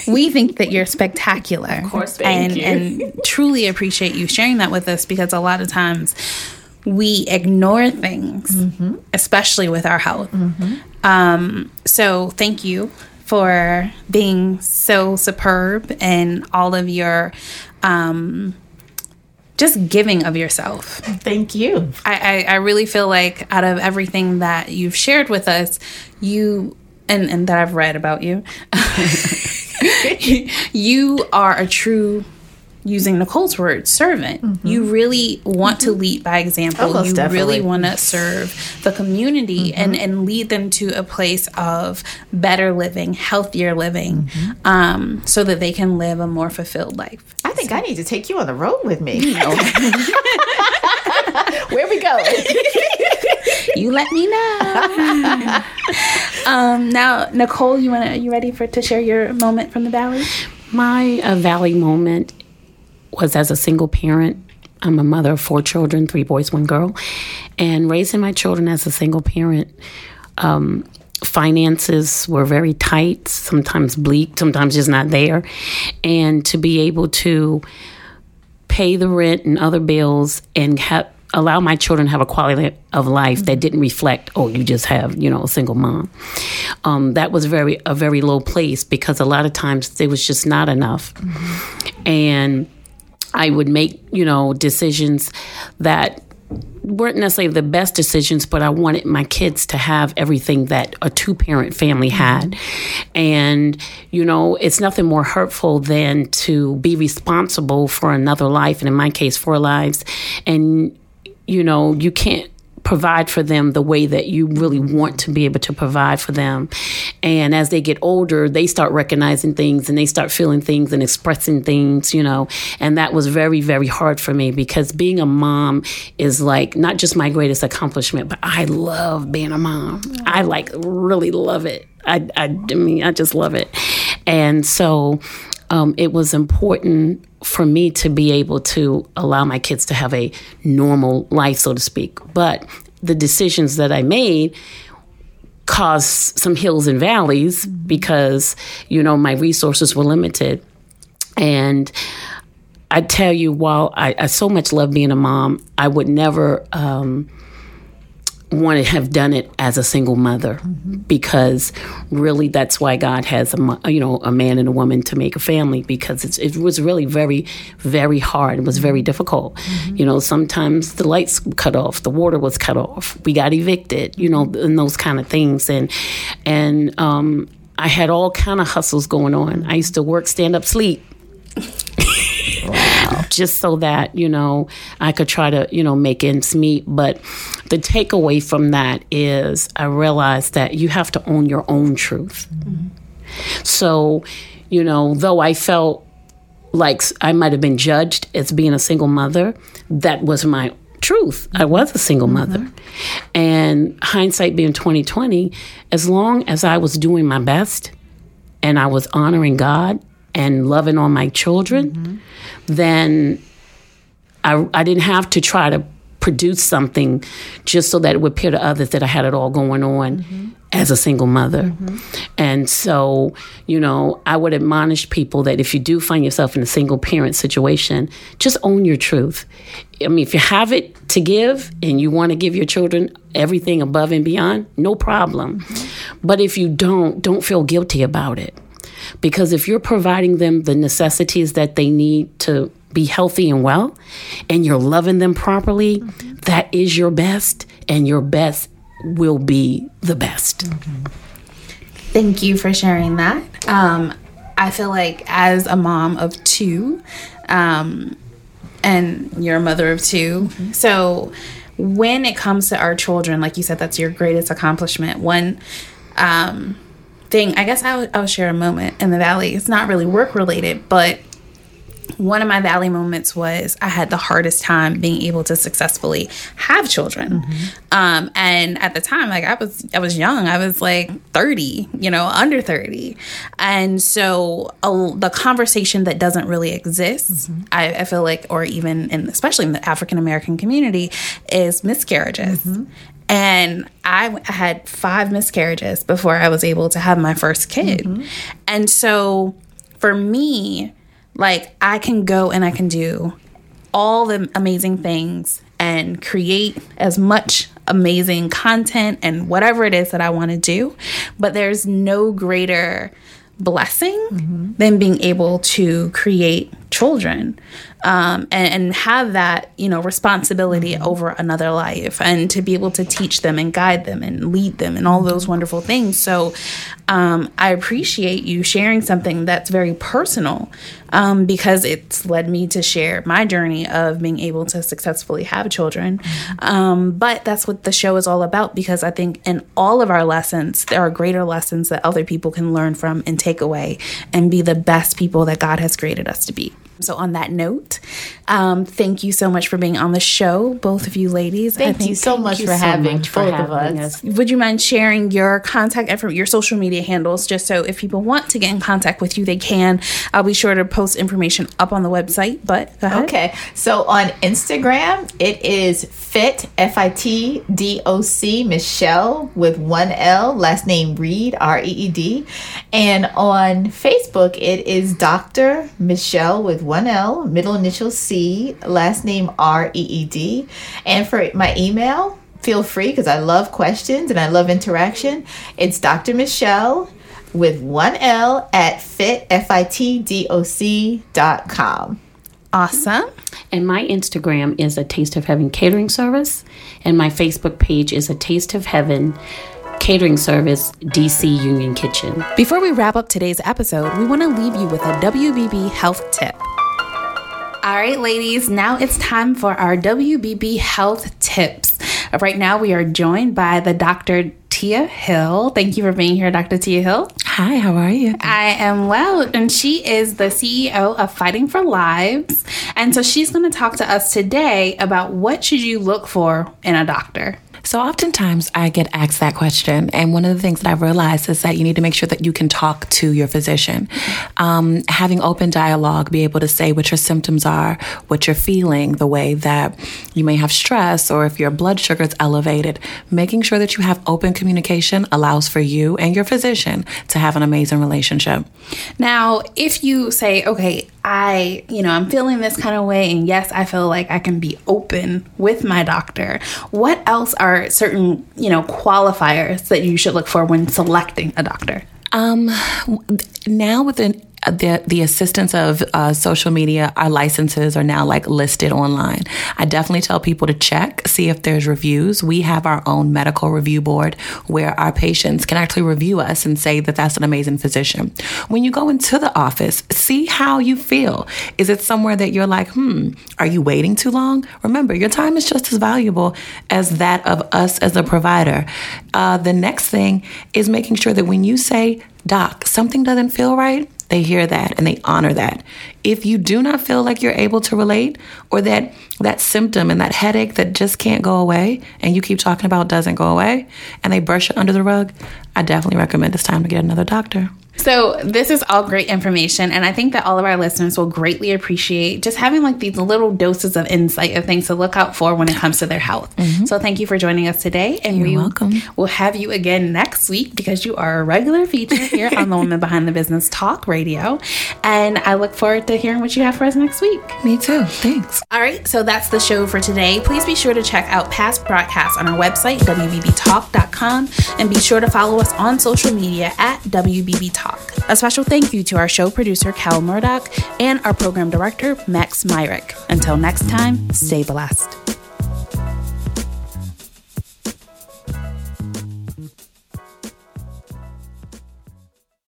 we think that you're spectacular. Of course, and, you. and truly appreciate you sharing that with us because a lot of times we ignore things, Mm-hmm. especially with our health. Um, so thank you for being so superb and all of your um, just giving of yourself. Thank you. I, I, I really feel like out of everything that you've shared with us, you and, and that I've read about you, you are a true using Nicole's word, servant. Mm-hmm. You really want to mm-hmm. lead by example. Oh, most you definitely. really want to serve the community mm-hmm. and, and lead them to a place of better living, healthier living, um, so that they can live a more fulfilled life. I think I need to take you on the road with me. Where we going? you let me know. um, now, Nicole, you want to? You ready for to share your moment from the valley? My uh, valley moment was as a single parent. I'm a mother of four children, three boys, one girl, and raising my children as a single parent. Um, finances were very tight, sometimes bleak, sometimes just not there, and to be able to pay the rent and other bills and have allow my children to have a quality of life that mm-hmm. didn't reflect oh you just have you know a single mom um, that was very a very low place because a lot of times there was just not enough mm-hmm. and i would make you know decisions that weren't necessarily the best decisions, but I wanted my kids to have everything that a two parent family mm-hmm. had. And, you know, it's nothing more hurtful than to be responsible for another life, and in my case, four lives. And, you know, you can't provide for them the way that you really want to be able to provide for them. And as they get older, they start recognizing things and they start feeling things and expressing things, you know. And that was very, very hard for me because being a mom is like not just my greatest accomplishment, but I love being a mom. I like really love it. I, I, I mean, I just love it. And so um, it was important for me to be able to allow my kids to have a normal life, so to speak. But the decisions that I made caused some hills and valleys because, you know, my resources were limited. And I tell you, while I, I so much love being a mom, I would never um, want to have done it as a single mother mm-hmm. because really that's why God has a you know a man and a woman to make a family because it's, it was really very very hard. It was very mm-hmm. difficult. Mm-hmm. You know sometimes the lights cut off the water was cut off we got evicted you know and those kind of things. And and um, I had all kind of hustles going on. I used to work stand up sleep just so that you know I could try to you know make ends meet. But the takeaway from that is I realized that you have to own your own truth. So, you know, though I felt like I might have been judged as being a single mother, that was my truth. I was a single mm-hmm. mother. And hindsight being 2020, as long as I was doing my best and I was honoring God and loving on my children, mm-hmm. then I, I didn't have to try to produce something just so that it would appear to others that I had it all going on mm-hmm. as a single mother. Mm-hmm. And so, you know, I would admonish people that if you do find yourself in a single parent situation, just own your truth. I mean, if you have it to give and you want to give your children everything above and beyond, no problem. Mm-hmm. But if you don't, don't feel guilty about it. Because if you're providing them the necessities that they need to be healthy and well, and you're loving them properly, that is your best, and your best will be the best. Thank you for sharing that. Um, I feel like as a mom of two, um, and you're a mother of 2 so when it comes to our children, like you said, that's your greatest accomplishment. One um, thing, I guess I I'll share a moment in the valley. It's not really work related, but one of my valley moments was I had the hardest time being able to successfully have children. Um, and at the time, like I was, I was young. I was like 30, you know, under 30. And so uh, the conversation that doesn't really exist, I, I feel like, or even in, especially in the African American community, is miscarriages. And I had five miscarriages before I was able to have my first kid. And so for me, like I can go and I can do all the amazing things and create as much amazing content and whatever it is that I want to do. But there's no greater blessing mm-hmm. than being able to create children um, and, and have that you know responsibility over another life and to be able to teach them and guide them and lead them and all those wonderful things. So um, i appreciate you sharing something that's very personal um, because it's led me to share my journey of being able to successfully have children. Um, but that's what the show is all about because i think in all of our lessons there are greater lessons that other people can learn from and take away and be the best people that god has created us to be so, on that note, um, thank you so much for being on the show, both of you ladies. I Thank you think- so much you for so having much for both of us. us. Would you mind sharing your contact info, your social media handles, just so if people want to get in contact with you, they can. I'll be sure to post information up on the website. But go ahead. Okay, so on Instagram, it is fit f i t d o c Michele with one L, last name Reed R E E D, and on Facebook it is Doctor Michele with one L, middle initial C, last name R E E D, and for my email. Feel free because I love questions and I love interaction. It's Dr. Michele with one L at fit f i t d o c dot com. Awesome. And my Instagram is a Taste of Heaven catering service, and my Facebook page is a Taste of Heaven catering service, DC Union Kitchen. Before we wrap up today's episode, we want to leave you with a WBB health tip. All right, ladies, now it's time for our WBB health tips. Right now, we are joined by the Dr. Tia Hill. Thank you for being here, Dr. Tia Hill. Hi, how are you? I am well, and she is the CEO of Fighting for Lives. And so she's going to talk to us today about what should you look for in a doctor. So, oftentimes I get asked that question. And one of the things that I've realized is that you need to make sure that you can talk to your physician. Um, having open dialogue, be able to say what your symptoms are, what you're feeling, the way that you may have stress, or if your blood sugar is elevated. Making sure that you have open communication allows for you and your physician to have an amazing relationship. Now, if you say, okay, I, you know, I'm feeling this kind of way, and yes, I feel like I can be open with my doctor, what else are certain, you know, qualifiers that you should look for when selecting a doctor? Um, now with the the, the assistance of uh, social media, our licenses are now like listed online. I definitely tell people to check, see if there's reviews. We have our own medical review board where our patients can actually review us and say that that's an amazing physician. When you go into the office, see how you feel. Is it somewhere that you're like, hmm, are you waiting too long? Remember, your time is just as valuable as that of us as a provider. Uh, the next thing is making sure that when you say, Doc, something doesn't feel right, they hear that and they honor that. If you do not feel like you're able to relate or that that symptom and that headache that just can't go away and you keep talking about doesn't go away and they brush it under the rug, I definitely recommend it's time to get another doctor. So, this is all great information, and I think that all of our listeners will greatly appreciate just having like these little doses of insight of things to look out for when it comes to their health. Mm-hmm. So, thank you for joining us today, and You're we welcome. will have you again next week because you are a regular feature here on the Woman Behind the Business Talk Radio, and I look forward to hearing what you have for us next week. Me too. Thanks. All right, so that's the show for today. Please be sure to check out past broadcasts on our website, WBBTalk.com, and be sure to follow us on social media at WBB Talk. A special thank you to our show producer, Cal Murdoch, and our program director, Max Myrick. Until next time, stay blessed.